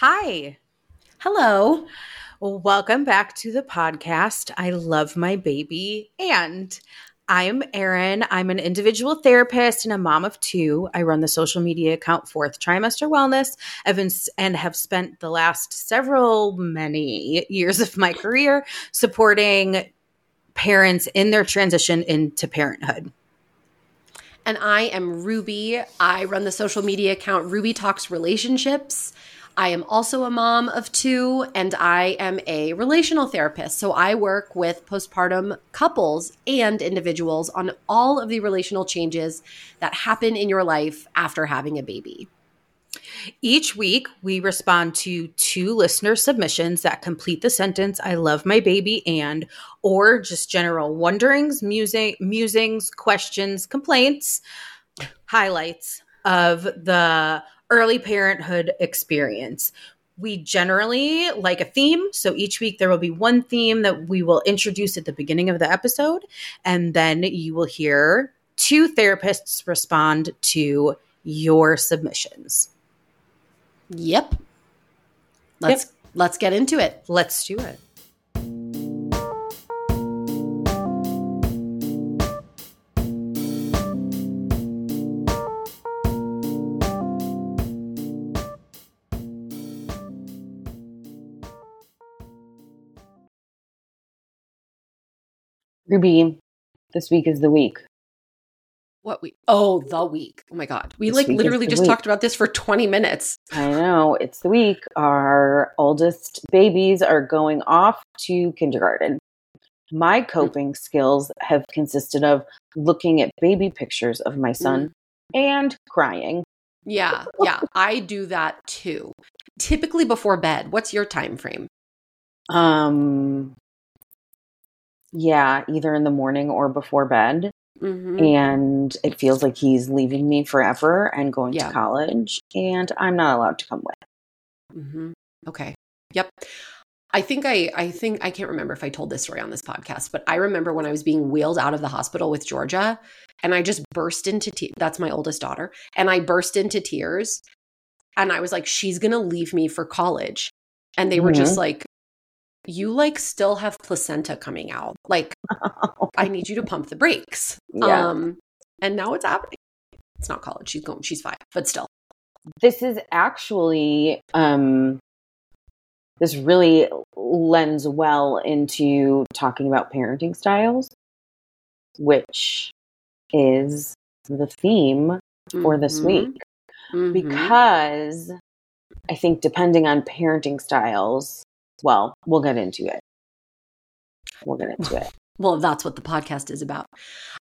Hi. Hello. Welcome back to the podcast. I love my baby. And I'm Erin. I'm an individual therapist and a mom of two. I run the social media account Fourth Trimester Wellness and have spent the last several, many years of my career supporting parents in their transition into parenthood. And I am Ruby. I run the social media account Ruby Talks Relationships. I am also a mom of two, and I am a relational therapist. So I work with postpartum couples and individuals on all of the relational changes that happen in your life after having a baby. Each week, we respond to two listener submissions that complete the sentence, I love my baby, and, or just general wonderings, musing, musings, questions, complaints, highlights of the early parenthood experience. We generally like a theme. So each week there will be one theme that we will introduce at the beginning of the episode. And then you will hear two therapists respond to your submissions. Yep. Let's yep. let's get into it. Let's do it. Ruby, this week is the week. What week? Oh, the week. Oh my God. We this like literally just week. talked about this for 20 minutes. I know. It's the week. Our oldest babies are going off to kindergarten. My mm. coping mm. skills have consisted of looking at baby pictures of my son mm. and crying. Yeah, yeah, I do that too. Typically before bed. What's your time frame? Um yeah, either in the morning or before bed. Mm-hmm. And it feels like he's leaving me forever and going yeah. to college, and I'm not allowed to come with. Mm-hmm. Okay. Yep. I think I I think I can't remember if I told this story on this podcast, but I remember when I was being wheeled out of the hospital with Georgia and I just burst into te- that's my oldest daughter and I burst into tears and I was like she's going to leave me for college. And they were mm-hmm. just like you like still have placenta coming out. Like I need you to pump the brakes. Yeah. Um and now it's happening. It's not college. She's going she's 5, but still. This is actually um this really lends well into talking about parenting styles, which is the theme for mm-hmm. this week. Mm-hmm. Because I think depending on parenting styles, well, we'll get into it. We'll get into it. Well, that's what the podcast is about.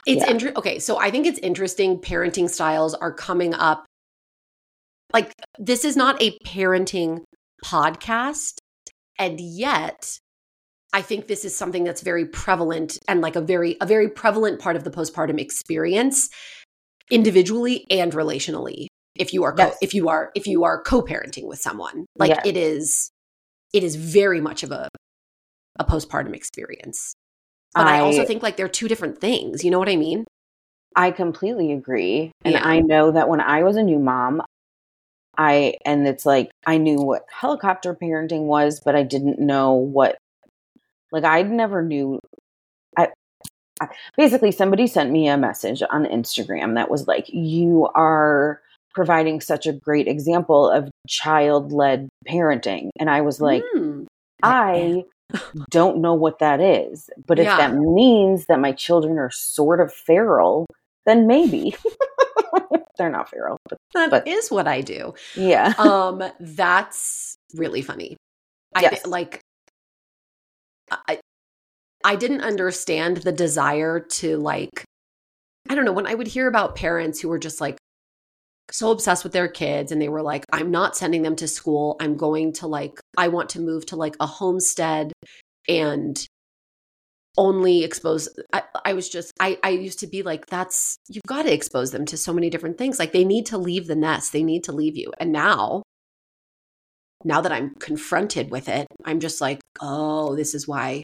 It's yeah. interesting. Okay, so I think it's interesting. Parenting styles are coming up. Like, this is not a parenting podcast. And yet, I think this is something that's very prevalent and like a very, a very prevalent part of the postpartum experience individually and relationally if you are co- yes. if you are if you are co-parenting with someone like yes. it is it is very much of a a postpartum experience. But I, I also think like they're two different things. You know what I mean? I completely agree. And yeah. I know that when I was a new mom, I and it's like I knew what helicopter parenting was, but I didn't know what like I never knew I, I basically somebody sent me a message on Instagram that was like you are providing such a great example of child led parenting. And I was like, mm. I don't know what that is. But if yeah. that means that my children are sort of feral, then maybe. They're not feral. But, that but, is what I do. Yeah. um, that's really funny. I yes. like I I didn't understand the desire to like I don't know, when I would hear about parents who were just like, so obsessed with their kids and they were like i'm not sending them to school. I'm going to like i want to move to like a homestead and only expose I, I was just I, I used to be like that's you've got to expose them to so many different things. Like they need to leave the nest. They need to leave you. And now now that i'm confronted with it i'm just like oh this is why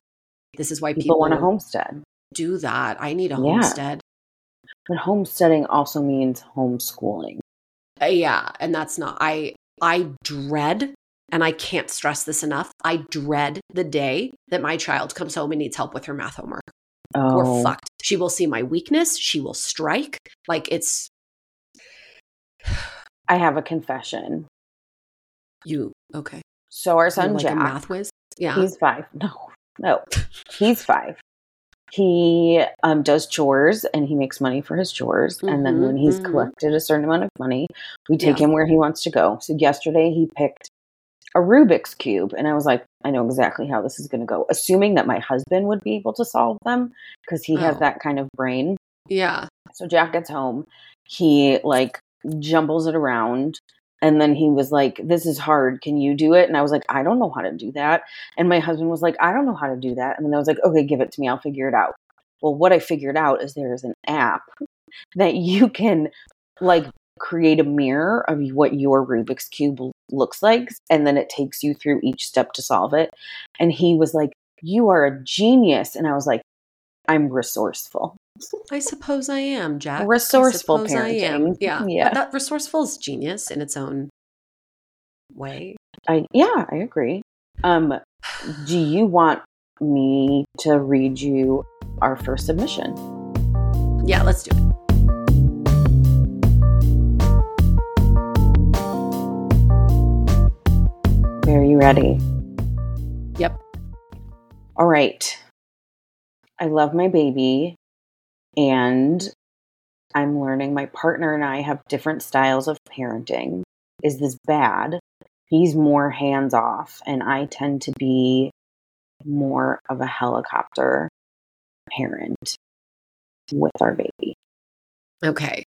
this is why people, people want a homestead. do that. I need a yeah. homestead. But homesteading also means homeschooling uh, yeah, and that's not I I dread and I can't stress this enough, I dread the day that my child comes home and needs help with her math homework. Oh. We're fucked. She will see my weakness. She will strike. Like it's. I have a confession. You okay? So our son like Jack, math whiz. Yeah, he's five. No, no, he's five. He um, does chores and he makes money for his chores. Mm-hmm, and then when he's mm-hmm. collected a certain amount of money, we take yeah. him where he wants to go. So yesterday he picked a Rubik's Cube. And I was like, I know exactly how this is going to go, assuming that my husband would be able to solve them because he oh. has that kind of brain. Yeah. So Jack gets home. He like jumbles it around. And then he was like, This is hard. Can you do it? And I was like, I don't know how to do that. And my husband was like, I don't know how to do that. And then I was like, Okay, give it to me. I'll figure it out. Well, what I figured out is there is an app that you can like create a mirror of what your Rubik's Cube looks like. And then it takes you through each step to solve it. And he was like, You are a genius. And I was like, I'm resourceful. I suppose I am, Jack. Resourceful I parenting. I am. Yeah. Yeah. But that resourceful is genius in its own way. I yeah, I agree. Um do you want me to read you our first submission? Yeah, let's do it. Are you ready? Yep. All right. I love my baby and I'm learning my partner and I have different styles of parenting. Is this bad? He's more hands off, and I tend to be more of a helicopter parent with our baby. Okay.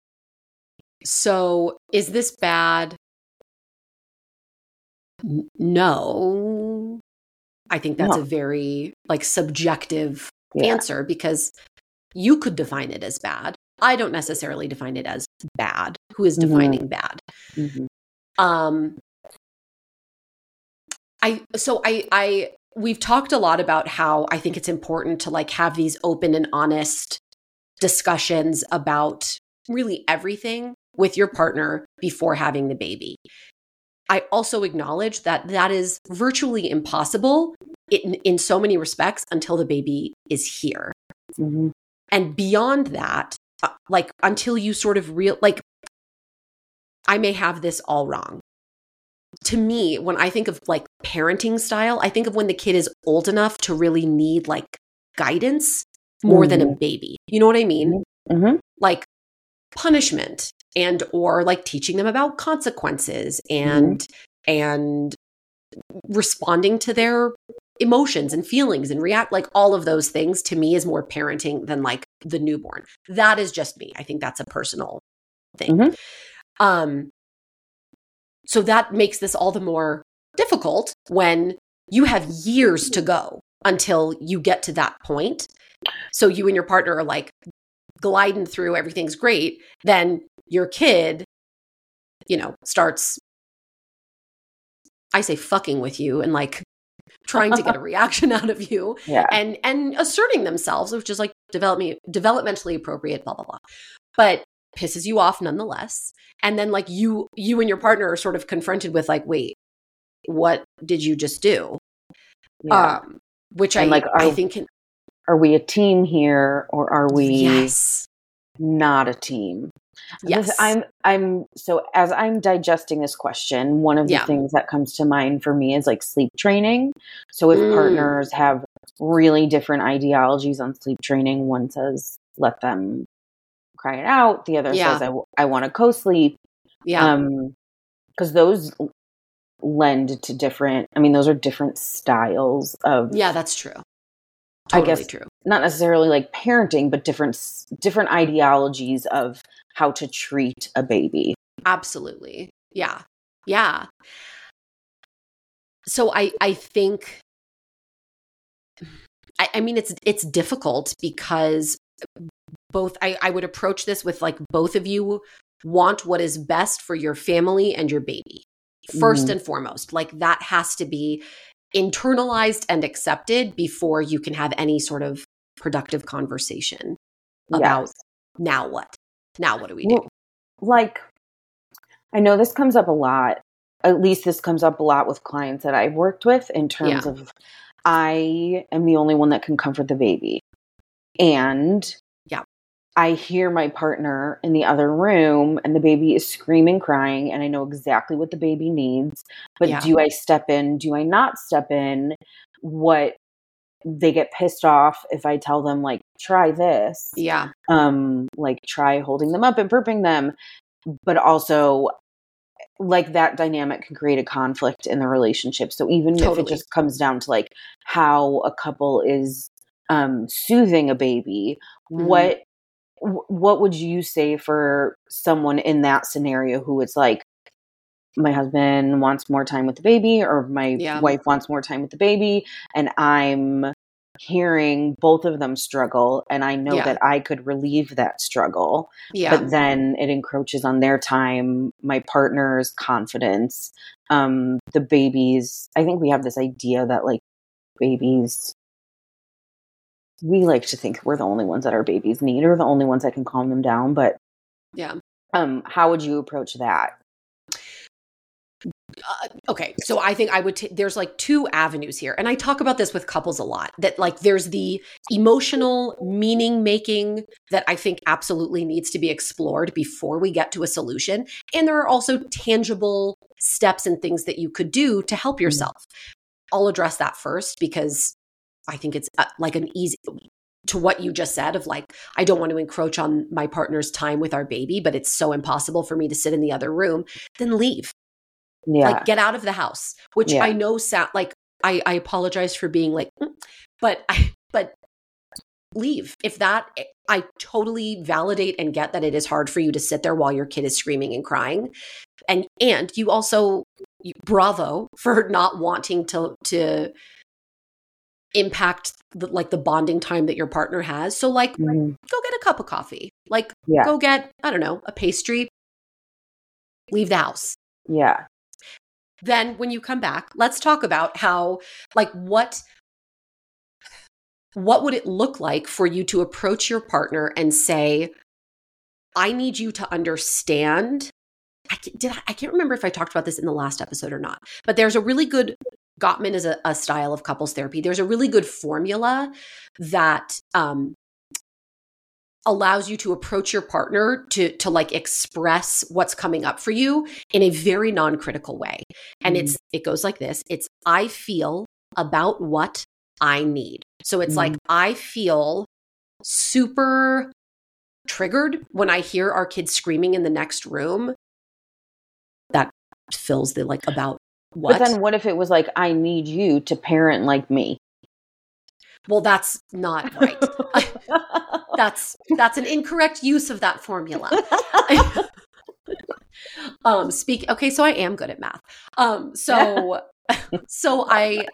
So, is this bad? No. I think that's a very like subjective yeah. answer because you could define it as bad. I don't necessarily define it as bad. Who is mm-hmm. defining mm-hmm. bad? Mm-hmm. Um I so I I we've talked a lot about how I think it's important to like have these open and honest discussions about really everything with your partner before having the baby. I also acknowledge that that is virtually impossible in, in so many respects until the baby is here. Mm-hmm. And beyond that, uh, like until you sort of real, like, I may have this all wrong. To me, when I think of like parenting style, I think of when the kid is old enough to really need like guidance more mm-hmm. than a mm-hmm. baby. You know what I mean? Mm-hmm. Like punishment and or like teaching them about consequences and mm-hmm. and responding to their emotions and feelings and react like all of those things to me is more parenting than like the newborn. That is just me. I think that's a personal thing. Mm-hmm. um so that makes this all the more difficult when you have years to go until you get to that point. So you and your partner are like gliding through everything's great then your kid you know starts I say fucking with you and like trying to get a reaction out of you yeah. and and asserting themselves which is like development developmentally appropriate blah blah blah but pisses you off nonetheless and then like you you and your partner are sort of confronted with like wait what did you just do yeah. um which and i like are, i think can, are we a team here or are we yes. not a team Yes. I'm I'm so as I'm digesting this question, one of the yeah. things that comes to mind for me is like sleep training. So if mm. partners have really different ideologies on sleep training, one says let them cry it out, the other yeah. says I, I want to co-sleep. Yeah. Um cuz those lend to different I mean those are different styles of Yeah, that's true. Totally I guess true. Not necessarily like parenting, but different different ideologies of how to treat a baby. Absolutely. Yeah. Yeah. So I I think I, I mean it's it's difficult because both I, I would approach this with like both of you want what is best for your family and your baby. 1st mm-hmm. and foremost. Like that has to be internalized and accepted before you can have any sort of productive conversation about yes. now what now what do we do well, like i know this comes up a lot at least this comes up a lot with clients that I've worked with in terms yeah. of I am the only one that can comfort the baby. And. I hear my partner in the other room and the baby is screaming, crying, and I know exactly what the baby needs. But yeah. do I step in? Do I not step in? What they get pissed off if I tell them like try this. Yeah. Um like try holding them up and burping them. But also like that dynamic can create a conflict in the relationship. So even totally. if it just comes down to like how a couple is um soothing a baby, mm-hmm. what what would you say for someone in that scenario who it's like my husband wants more time with the baby or my yeah. wife wants more time with the baby and I'm hearing both of them struggle and I know yeah. that I could relieve that struggle. Yeah. But then it encroaches on their time, my partner's confidence, um, the babies. I think we have this idea that like babies we like to think we're the only ones that our babies need or the only ones that can calm them down, but yeah. Um, how would you approach that? uh, okay so i think i would t- there's like two avenues here and i talk about this with couples a lot that like there's the emotional meaning making that i think absolutely needs to be explored before we get to a solution and there are also tangible steps and things that you could do to help mm-hmm. yourself i'll address that first because i think it's uh, like an easy to what you just said of like i don't want to encroach on my partner's time with our baby but it's so impossible for me to sit in the other room then leave yeah. Like get out of the house, which yeah. I know sound like I, I apologize for being like, mm, but I, but leave. If that, eh, I totally validate and get that it is hard for you to sit there while your kid is screaming and crying. And, and you also, bravo for not wanting to, to, impact the, like the bonding time that your partner has. So like mm-hmm. go get a cup of coffee. Like yeah. go get, I don't know, a pastry. Leave the house. Yeah. Then when you come back, let's talk about how, like, what what would it look like for you to approach your partner and say i need you to understand I, did I, I can't remember if i talked about this in the last episode or not but there's a really good gottman is a, a style of couples therapy there's a really good formula that um, allows you to approach your partner to to like express what's coming up for you in a very non-critical way and mm. it's it goes like this it's i feel about what i need so it's mm. like i feel super triggered when i hear our kids screaming in the next room that fills the like about what but then what if it was like i need you to parent like me well that's not right that's that's an incorrect use of that formula. um speak okay, so I am good at math. Um so so I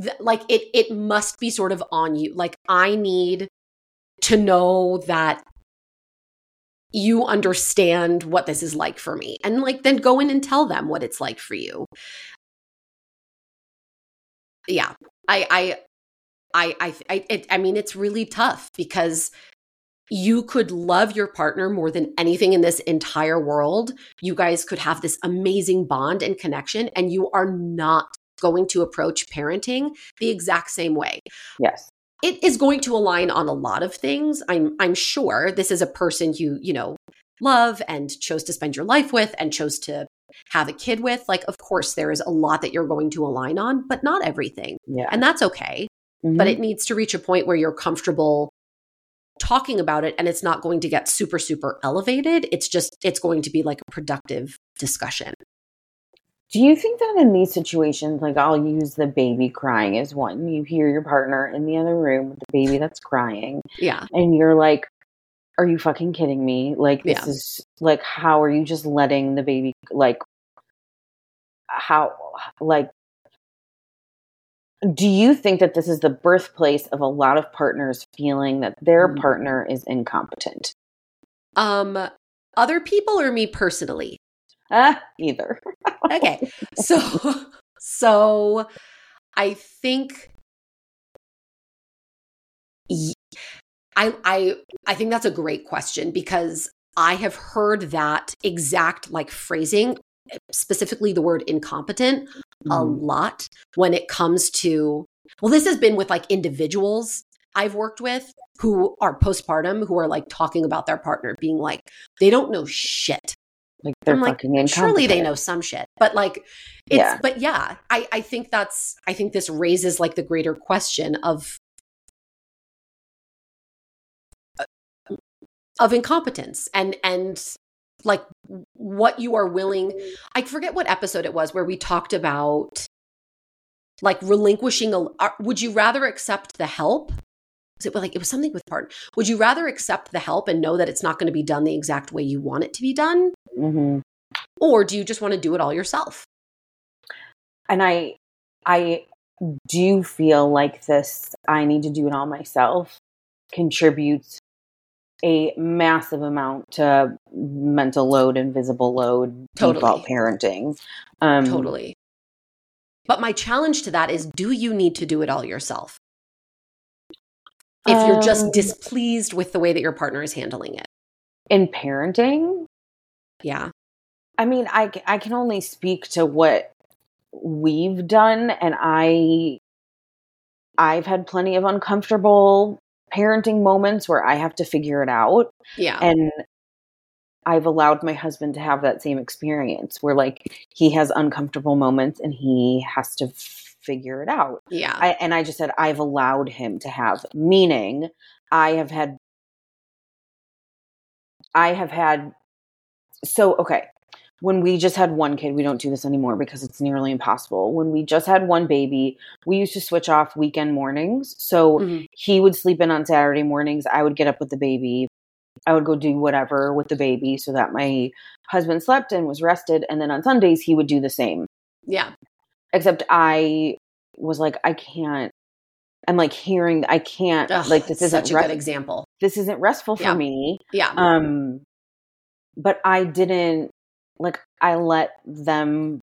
th- like it it must be sort of on you. Like I need to know that you understand what this is like for me and like then go in and tell them what it's like for you yeah i i i i I, it, I mean it's really tough because you could love your partner more than anything in this entire world. You guys could have this amazing bond and connection, and you are not going to approach parenting the exact same way. Yes. It is going to align on a lot of things. I'm I'm sure this is a person you, you know, love and chose to spend your life with and chose to have a kid with. Like of course there is a lot that you're going to align on, but not everything. Yeah. And that's okay. Mm-hmm. But it needs to reach a point where you're comfortable talking about it and it's not going to get super super elevated it's just it's going to be like a productive discussion do you think that in these situations like i'll use the baby crying as one you hear your partner in the other room with the baby that's crying yeah and you're like are you fucking kidding me like this yeah. is like how are you just letting the baby like how like do you think that this is the birthplace of a lot of partners feeling that their mm. partner is incompetent? Um, other people or me personally? Uh, either. okay. So, so I think I I I think that's a great question because I have heard that exact like phrasing specifically the word incompetent mm-hmm. a lot when it comes to well this has been with like individuals I've worked with who are postpartum who are like talking about their partner being like they don't know shit like they're I'm fucking like, surely they know some shit but like it's yeah. but yeah I I think that's I think this raises like the greater question of of incompetence and and like what you are willing i forget what episode it was where we talked about like relinquishing a uh, would you rather accept the help? Was it like it was something with part would you rather accept the help and know that it's not going to be done the exact way you want it to be done? Mm-hmm. or do you just want to do it all yourself? And i i do feel like this i need to do it all myself contributes a massive amount to mental load, invisible load, totally. default parenting. Um, totally. But my challenge to that is do you need to do it all yourself? If you're just um, displeased with the way that your partner is handling it. In parenting? Yeah. I mean, I, I can only speak to what we've done, and I I've had plenty of uncomfortable parenting moments where I have to figure it out. Yeah. And I've allowed my husband to have that same experience where like he has uncomfortable moments and he has to f- figure it out. Yeah. I, and I just said I've allowed him to have meaning I have had I have had so okay when we just had one kid, we don't do this anymore because it's nearly impossible. When we just had one baby, we used to switch off weekend mornings. So mm-hmm. he would sleep in on Saturday mornings. I would get up with the baby. I would go do whatever with the baby so that my husband slept and was rested. And then on Sundays, he would do the same. Yeah. Except I was like, I can't. I'm like hearing, I can't. Ugh, like this isn't such a rest- good example. This isn't restful for yeah. me. Yeah. Um, but I didn't like I let them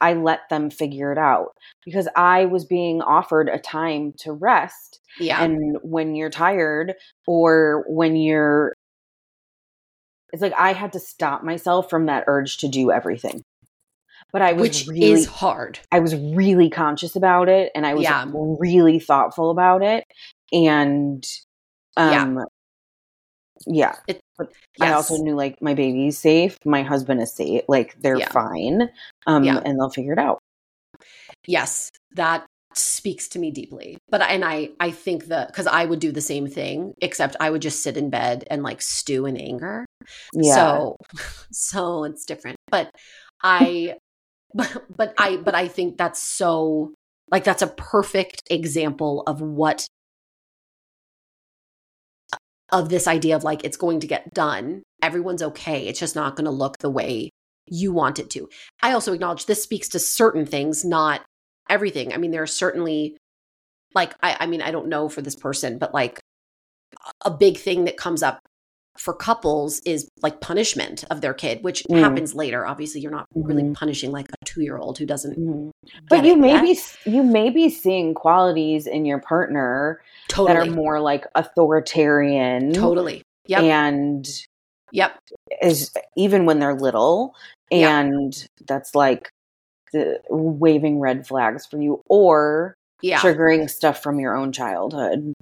I let them figure it out because I was being offered a time to rest. Yeah. And when you're tired or when you're it's like I had to stop myself from that urge to do everything. But I was Which really is hard. I was really conscious about it and I was yeah. really thoughtful about it. And um yeah yeah. It, but yes. I also knew like my baby's safe, my husband is safe, like they're yeah. fine, um, yeah. and they'll figure it out. Yes, that speaks to me deeply. But and I I think that because I would do the same thing, except I would just sit in bed and like stew in anger. Yeah. So so it's different. But I but but I but I think that's so like that's a perfect example of what of this idea of like it's going to get done. Everyone's okay. It's just not going to look the way you want it to. I also acknowledge this speaks to certain things, not everything. I mean, there are certainly like I, I mean, I don't know for this person, but like a big thing that comes up for couples is like punishment of their kid, which mm. happens later. Obviously, you're not mm-hmm. really punishing like a two year old who doesn't. Mm. But you may yet. be you may be seeing qualities in your partner totally. that are more like authoritarian. Totally. Yep. And yep. Is even when they're little, and yep. that's like the waving red flags for you, or yeah. triggering stuff from your own childhood.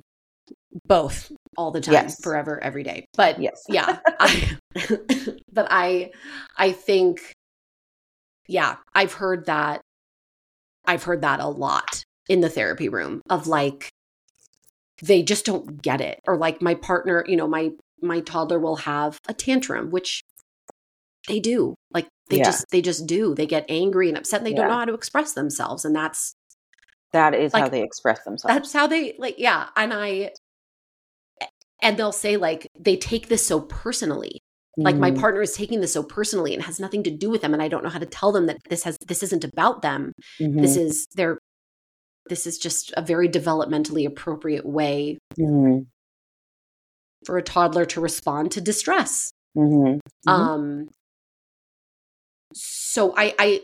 Both all the time, yes. forever, every day. But yes, yeah, I, but I, I think, yeah, I've heard that. I've heard that a lot in the therapy room of like, they just don't get it, or like my partner, you know, my my toddler will have a tantrum, which they do. Like they yeah. just they just do. They get angry and upset, and they yeah. don't know how to express themselves, and that's that is like, how they express themselves. That's how they like, yeah. And I and they'll say like they take this so personally like my mm-hmm. partner is taking this so personally and has nothing to do with them and i don't know how to tell them that this has this isn't about them mm-hmm. this is their this is just a very developmentally appropriate way mm-hmm. for a toddler to respond to distress mm-hmm. Mm-hmm. um so i i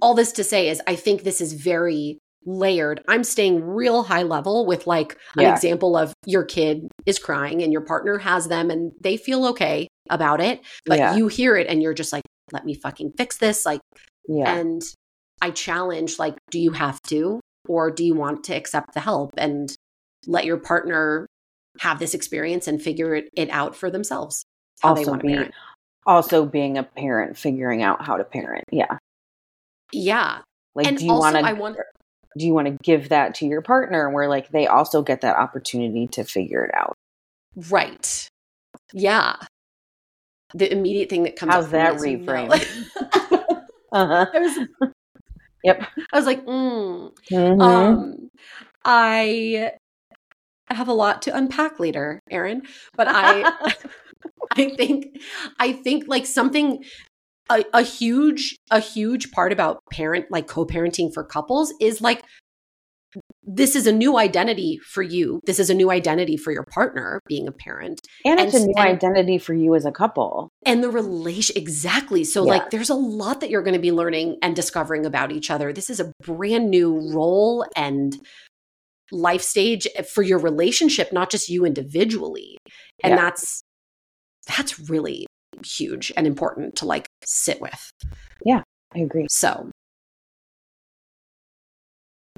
all this to say is i think this is very layered. I'm staying real high level with like an example of your kid is crying and your partner has them and they feel okay about it, but yeah. you hear it and you're just like, let me fucking fix this. Like, yeah. And I challenge, like, do you have to? Or do you want to accept the help and let your partner have this experience and figure it, it out for themselves? How also they want to parent. Also being a parent, figuring out how to parent. Yeah. Yeah. Like, and do you want to? I wonder. Er Do you want to give that to your partner, where like they also get that opportunity to figure it out? Right. Yeah. The immediate thing that comes. How's that reframe? uh-huh. I was, yep. I was like, mm. mm-hmm. um, I have a lot to unpack later, Erin. But I, I think, I think like something a, a huge a huge part about parent like co-parenting for couples is like this is a new identity for you. This is a new identity for your partner being a parent. And it's a new and, identity for you as a couple. And the relation exactly. So yeah. like there's a lot that you're going to be learning and discovering about each other. This is a brand new role and life stage eh, for your relationship, not just you individually. And yeah. that's that's really huge and important to like sit with. Yeah, I agree. So,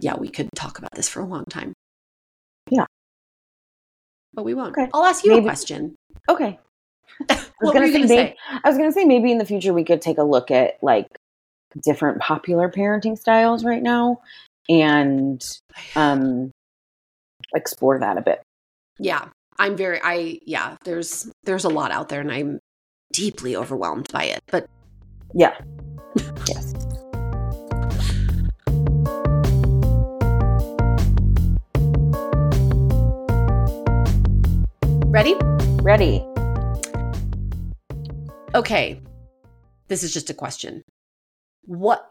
yeah, we could talk about this for a long time. Yeah. But we won't. Okay. I'll ask you maybe. a question. Okay. I was gonna, say, maybe, I was gonna say maybe in the future we could take a look at like different popular parenting styles right now and um explore that a bit. Yeah. I'm very I yeah, there's there's a lot out there and I'm deeply overwhelmed by it. But yeah. yes. Ready? Ready. Okay. This is just a question. What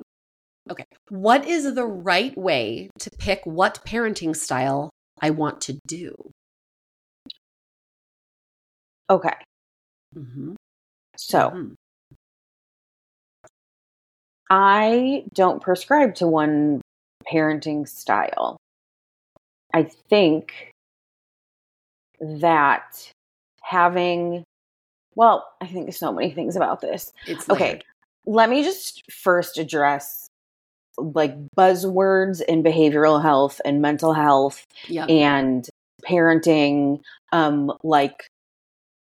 Okay. What is the right way to pick what parenting style I want to do? Okay. Mm-hmm. So mm-hmm. I don't prescribe to one parenting style. I think that having, well, I think there's so many things about this. It's okay. Let me just first address like buzzwords in behavioral health and mental health yep. and parenting um like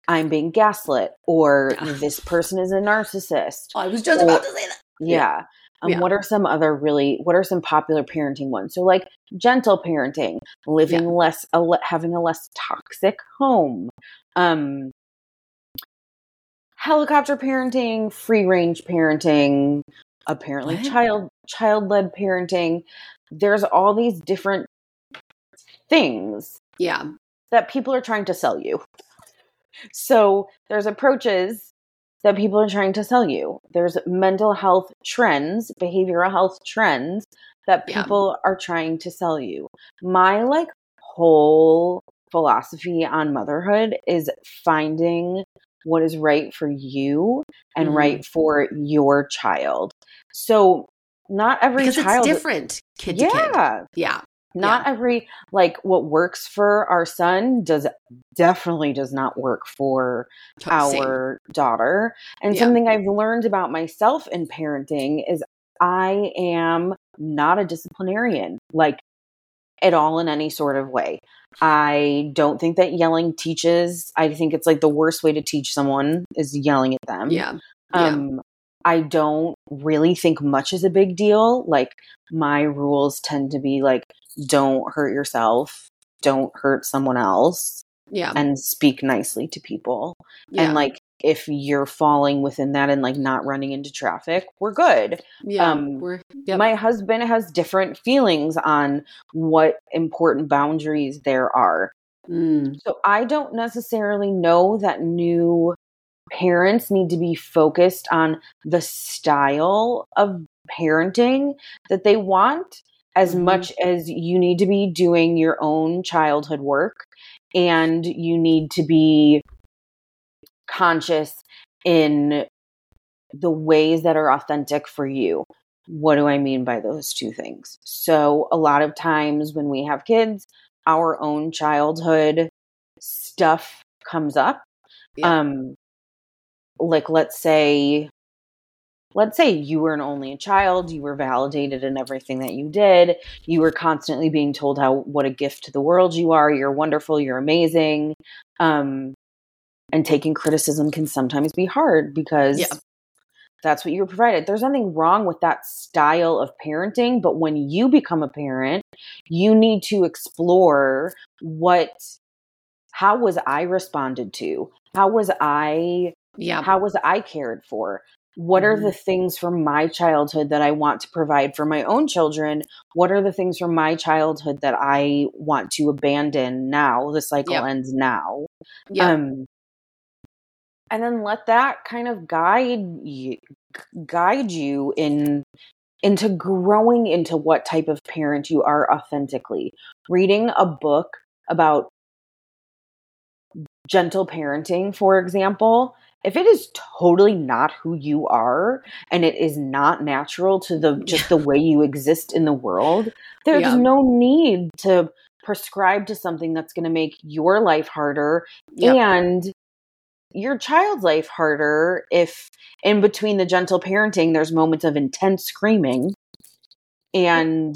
I'm being gaslit or this person is a narcissist. Oh, I was just or, about to say that. Yeah. yeah. Um, yeah. What are some other really, what are some popular parenting ones? So, like gentle parenting, living less, a, having a less toxic home, um, helicopter parenting, free range parenting, apparently what? child child led parenting. There's all these different things. Yeah. That people are trying to sell you. So there's approaches that people are trying to sell you. There's mental health trends, behavioral health trends that people yeah. are trying to sell you. My like whole philosophy on motherhood is finding what is right for you and mm-hmm. right for your child. So not every because child it's different kid yeah. Kid. Yeah not yeah. every like what works for our son does definitely does not work for our daughter. And yeah. something i've learned about myself in parenting is i am not a disciplinarian like at all in any sort of way. I don't think that yelling teaches i think it's like the worst way to teach someone is yelling at them. Yeah. Um I don't really think much is a big deal. Like my rules tend to be like don't hurt yourself, don't hurt someone else. Yeah. And speak nicely to people. Yeah. And like if you're falling within that and like not running into traffic, we're good. Yeah. Um, we're, yep. My husband has different feelings on what important boundaries there are. Mm. So I don't necessarily know that new parents need to be focused on the style of parenting that they want as mm-hmm. much as you need to be doing your own childhood work and you need to be conscious in the ways that are authentic for you. What do I mean by those two things? So, a lot of times when we have kids, our own childhood stuff comes up. Yeah. Um, like, let's say let's say you were an only child, you were validated in everything that you did, you were constantly being told how what a gift to the world you are, you're wonderful, you're amazing. Um, and taking criticism can sometimes be hard because yeah. that's what you were provided. There's nothing wrong with that style of parenting, but when you become a parent, you need to explore what how was I responded to? How was I yeah. How was I cared for? What are mm-hmm. the things from my childhood that I want to provide for my own children? What are the things from my childhood that I want to abandon now? The cycle yep. ends now. Yep. Um, and then let that kind of guide you, guide you in into growing into what type of parent you are authentically. Reading a book about gentle parenting, for example, if it is totally not who you are and it is not natural to the just the way you exist in the world, there's yeah. no need to prescribe to something that's going to make your life harder yep. and your child's life harder if in between the gentle parenting there's moments of intense screaming and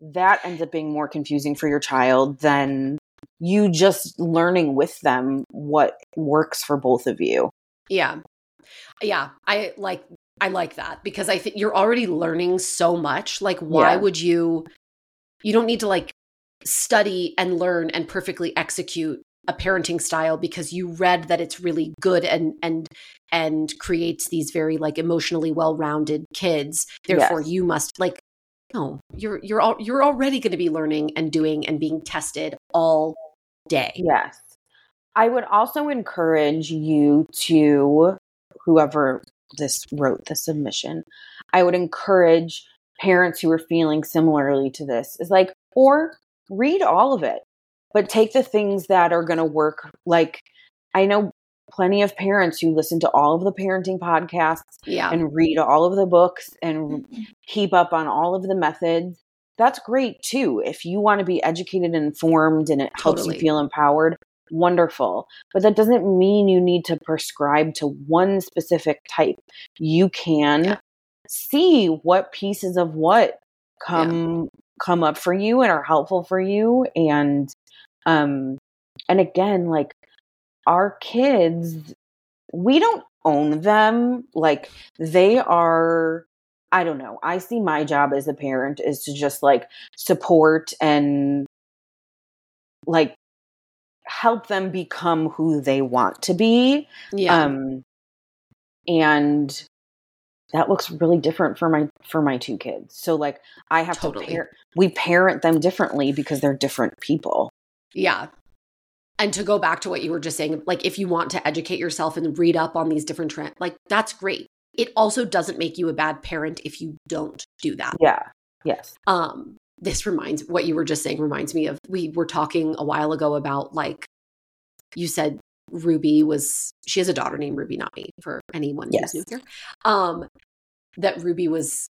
that ends up being more confusing for your child than you just learning with them what works for both of you yeah yeah i like i like that because i think you're already learning so much like why yeah. would you you don't need to like study and learn and perfectly execute a parenting style because you read that it's really good and and and creates these very like emotionally well-rounded kids therefore yes. you must like no you're you're all, you're already going to be learning and doing and being tested all day yes i would also encourage you to whoever this wrote the submission i would encourage parents who are feeling similarly to this is like or read all of it but take the things that are going to work. Like, I know plenty of parents who listen to all of the parenting podcasts yeah. and read all of the books and mm-hmm. keep up on all of the methods. That's great too. If you want to be educated and informed and it helps totally. you feel empowered, wonderful. But that doesn't mean you need to prescribe to one specific type. You can yeah. see what pieces of what come yeah. come up for you and are helpful for you and um, and again, like our kids, we don't own them. Like they are, I don't know. I see my job as a parent is to just like support and like help them become who they want to be. Yeah. Um, and that looks really different for my for my two kids. So like I have totally. to parent we parent them differently because they're different people. Yeah. And to go back to what you were just saying, like if you want to educate yourself and read up on these different trends, like that's great. It also doesn't make you a bad parent if you don't do that. Yeah. Yes. Um, this reminds what you were just saying reminds me of we were talking a while ago about like you said Ruby was she has a daughter named Ruby, not me, for anyone yes. who's new here. Um, that Ruby was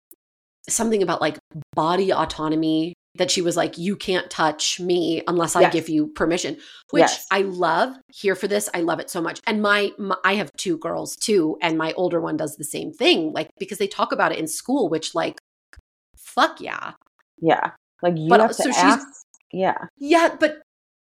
something about like body autonomy that she was like, You can't touch me unless I yes. give you permission, which yes. I love. Here for this. I love it so much. And my, my, I have two girls too, and my older one does the same thing, like, because they talk about it in school, which, like, fuck yeah. Yeah. Like, you but, have to so ask. Yeah. Yeah. But,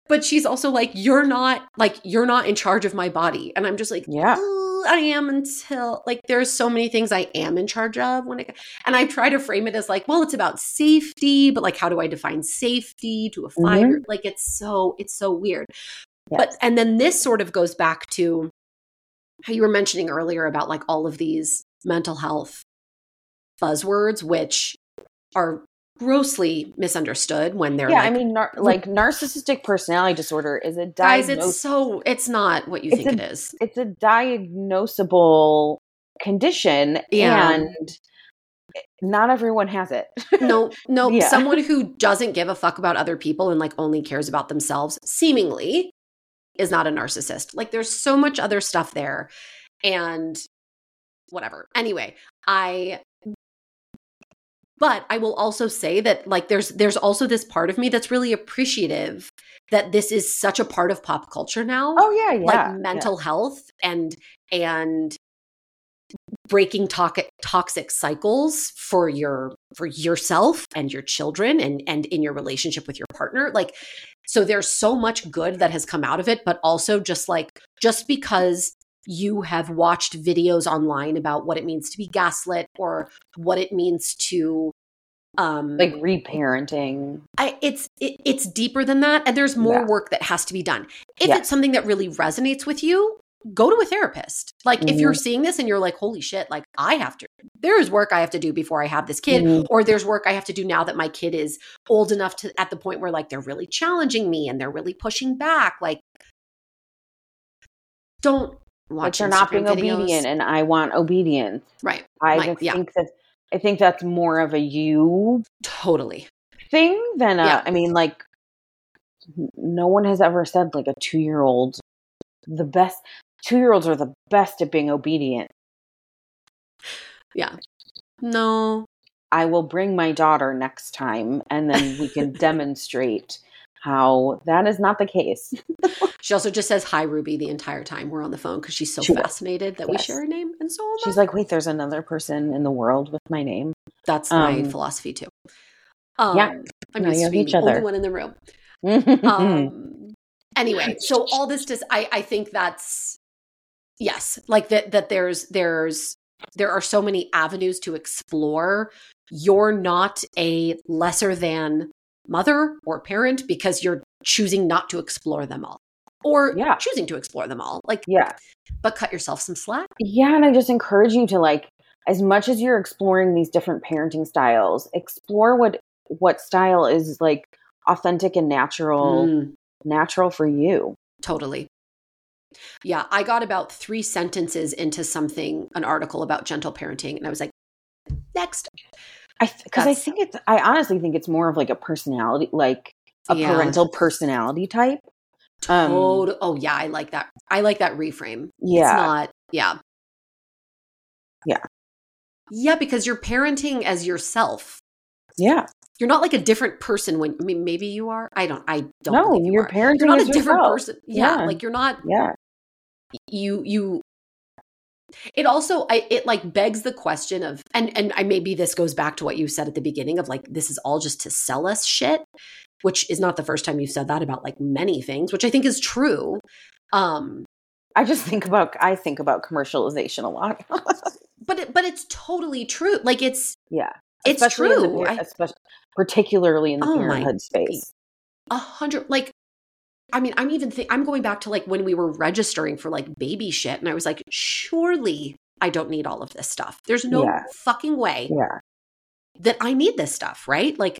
but she's also like, You're not, like, you're not in charge of my body. And I'm just like, Yeah. I am until like there's so many things I am in charge of when it and I try to frame it as like, well, it's about safety, but like how do I define safety to a fire mm-hmm. Like it's so it's so weird. Yes. But and then this sort of goes back to how you were mentioning earlier about like all of these mental health buzzwords which are grossly misunderstood when they're yeah like, i mean nar- like narcissistic personality disorder is a diagnos- guys it's so it's not what you think a, it is it's a diagnosable condition yeah. and not everyone has it no no yeah. someone who doesn't give a fuck about other people and like only cares about themselves seemingly is not a narcissist like there's so much other stuff there and whatever anyway i but i will also say that like there's there's also this part of me that's really appreciative that this is such a part of pop culture now oh yeah yeah like mental yeah. health and and breaking toxic toxic cycles for your for yourself and your children and and in your relationship with your partner like so there's so much good that has come out of it but also just like just because you have watched videos online about what it means to be gaslit or what it means to um like reparenting I, it's it, it's deeper than that and there's more yeah. work that has to be done if yeah. it's something that really resonates with you go to a therapist like mm-hmm. if you're mm-hmm. seeing this and you're like holy shit like i have to there's work i have to do before i have this kid mm-hmm. or there's work i have to do now that my kid is old enough to at the point where like they're really challenging me and they're really pushing back like don't but you're not being videos. obedient and i want obedience right i think yeah. that I think that's more of a you totally thing than a, yeah. I mean, like, no one has ever said like a two year old, the best, two year olds are the best at being obedient. Yeah. No. I will bring my daughter next time and then we can demonstrate how that is not the case. she also just says hi Ruby the entire time we're on the phone because she's so she fascinated that yes. we share a name and so on. She's like, wait, there's another person in the world with my name. That's um, my philosophy too. Um, yeah, I'm no, used to being the other. only one in the room. um, anyway, so all this just I I think that's yes, like that that there's there's there are so many avenues to explore. You're not a lesser than mother or parent because you're choosing not to explore them all or yeah. choosing to explore them all. Like, yeah, but cut yourself some slack. Yeah. And I just encourage you to like, as much as you're exploring these different parenting styles, explore what, what style is like authentic and natural, mm. natural for you. Totally. Yeah, I got about three sentences into something, an article about gentle parenting, and I was like, next. I because th- I think it's I honestly think it's more of like a personality, like a yeah. parental personality type. Um, Total. oh yeah, I like that. I like that reframe. Yeah, it's not. Yeah, yeah, yeah. Because you're parenting as yourself. Yeah, you're not like a different person when I mean maybe you are. I don't. I don't. No, you you're are. parenting. You're not a different yourself. person. Yeah, yeah, like you're not. Yeah. You you it also I, it like begs the question of and and I maybe this goes back to what you said at the beginning of like this is all just to sell us shit which is not the first time you've said that about like many things which I think is true. Um I just think about I think about commercialization a lot. But it, but it's totally true. Like it's yeah. it's especially true. the, especially particularly in the oh parenthood space. A hundred like I mean, I'm even think I'm going back to like when we were registering for like baby shit, and I was like, surely I don't need all of this stuff. There's no yeah. fucking way yeah. that I need this stuff, right? Like,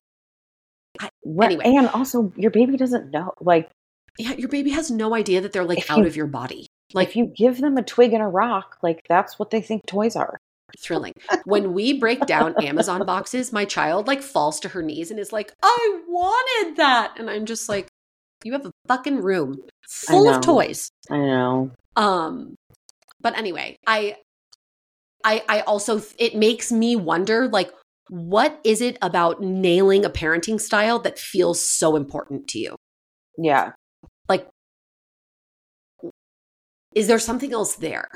I, anyway, and also your baby doesn't know, like, yeah, your baby has no idea that they're like out you, of your body. Like, if you give them a twig and a rock, like that's what they think toys are. Thrilling. when we break down Amazon boxes, my child like falls to her knees and is like, "I wanted that," and I'm just like, you have a fucking room full of toys. I know. Um, but anyway, I, I, I also it makes me wonder, like, what is it about nailing a parenting style that feels so important to you? Yeah. Like, is there something else there?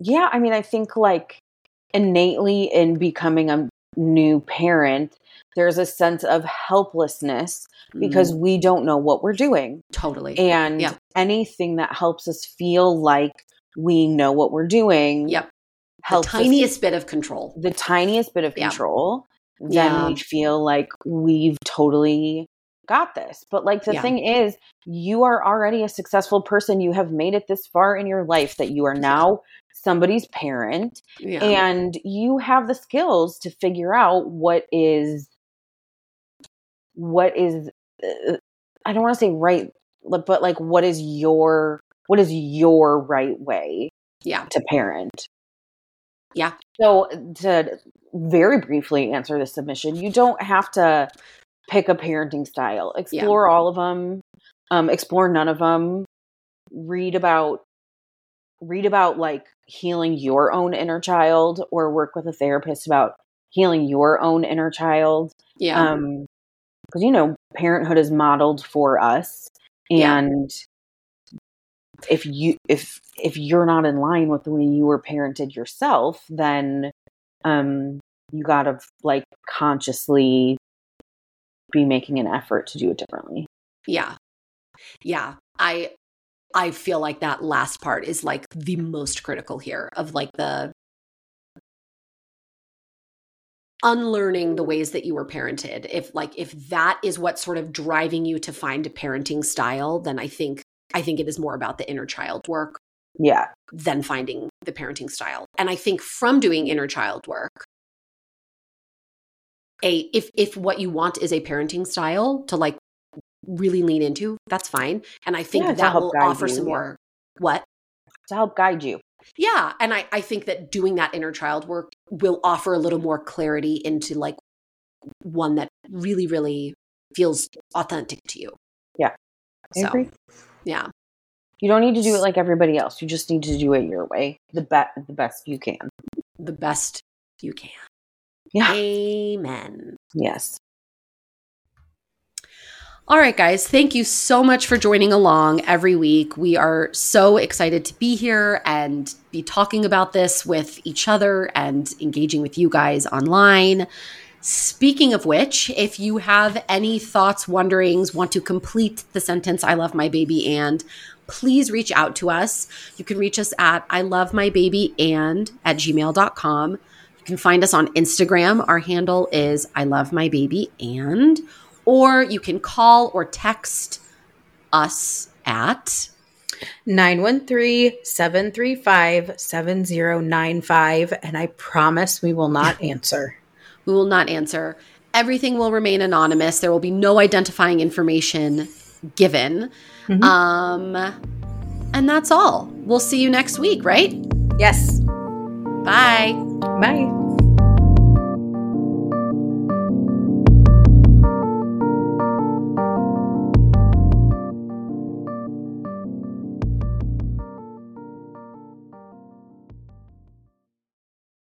Yeah, I mean, I think like innately in becoming a new parent, there's a sense of helplessness because mm. we don't know what we're doing. Totally. And yeah. anything that helps us feel like we know what we're doing. Yep. Helps the tiniest bit of control. The tiniest bit of control. Yeah. Then yeah. we feel like we've totally got this. But like the yeah. thing is, you are already a successful person. You have made it this far in your life that you are now somebody's parent yeah. and you have the skills to figure out what is what is uh, I don't want to say right, but like what is your what is your right way? Yeah, to parent. Yeah. So to very briefly answer the submission, you don't have to pick a parenting style. Explore yeah. all of them. Um, explore none of them. Read about read about like healing your own inner child or work with a therapist about healing your own inner child. Yeah. Um, because you know parenthood is modeled for us and if you if if you're not in line with the way you were parented yourself, then um you got to like consciously be making an effort to do it differently. Yeah. Yeah. I I feel like that last part is like the most critical here of like the unlearning the ways that you were parented. If like if that is what's sort of driving you to find a parenting style, then I think I think it is more about the inner child work. Yeah. Than finding the parenting style. And I think from doing inner child work, a if if what you want is a parenting style to like really lean into, that's fine. And I think yeah, that will offer you, some more what? To help guide you. Yeah. And I, I think that doing that inner child work will offer a little more clarity into like one that really, really feels authentic to you. Yeah. I so, agree. Yeah. You don't need to do it like everybody else. You just need to do it your way, the be- the best you can. The best you can. Yeah. Amen. Yes. All right, guys, thank you so much for joining along every week. We are so excited to be here and be talking about this with each other and engaging with you guys online. Speaking of which, if you have any thoughts, wonderings, want to complete the sentence, I love my baby and, please reach out to us. You can reach us at I love my baby and at gmail.com. You can find us on Instagram. Our handle is I love my baby and or you can call or text us at 913-735-7095 and I promise we will not answer. we will not answer. Everything will remain anonymous. There will be no identifying information given. Mm-hmm. Um and that's all. We'll see you next week, right? Yes. Bye. Bye.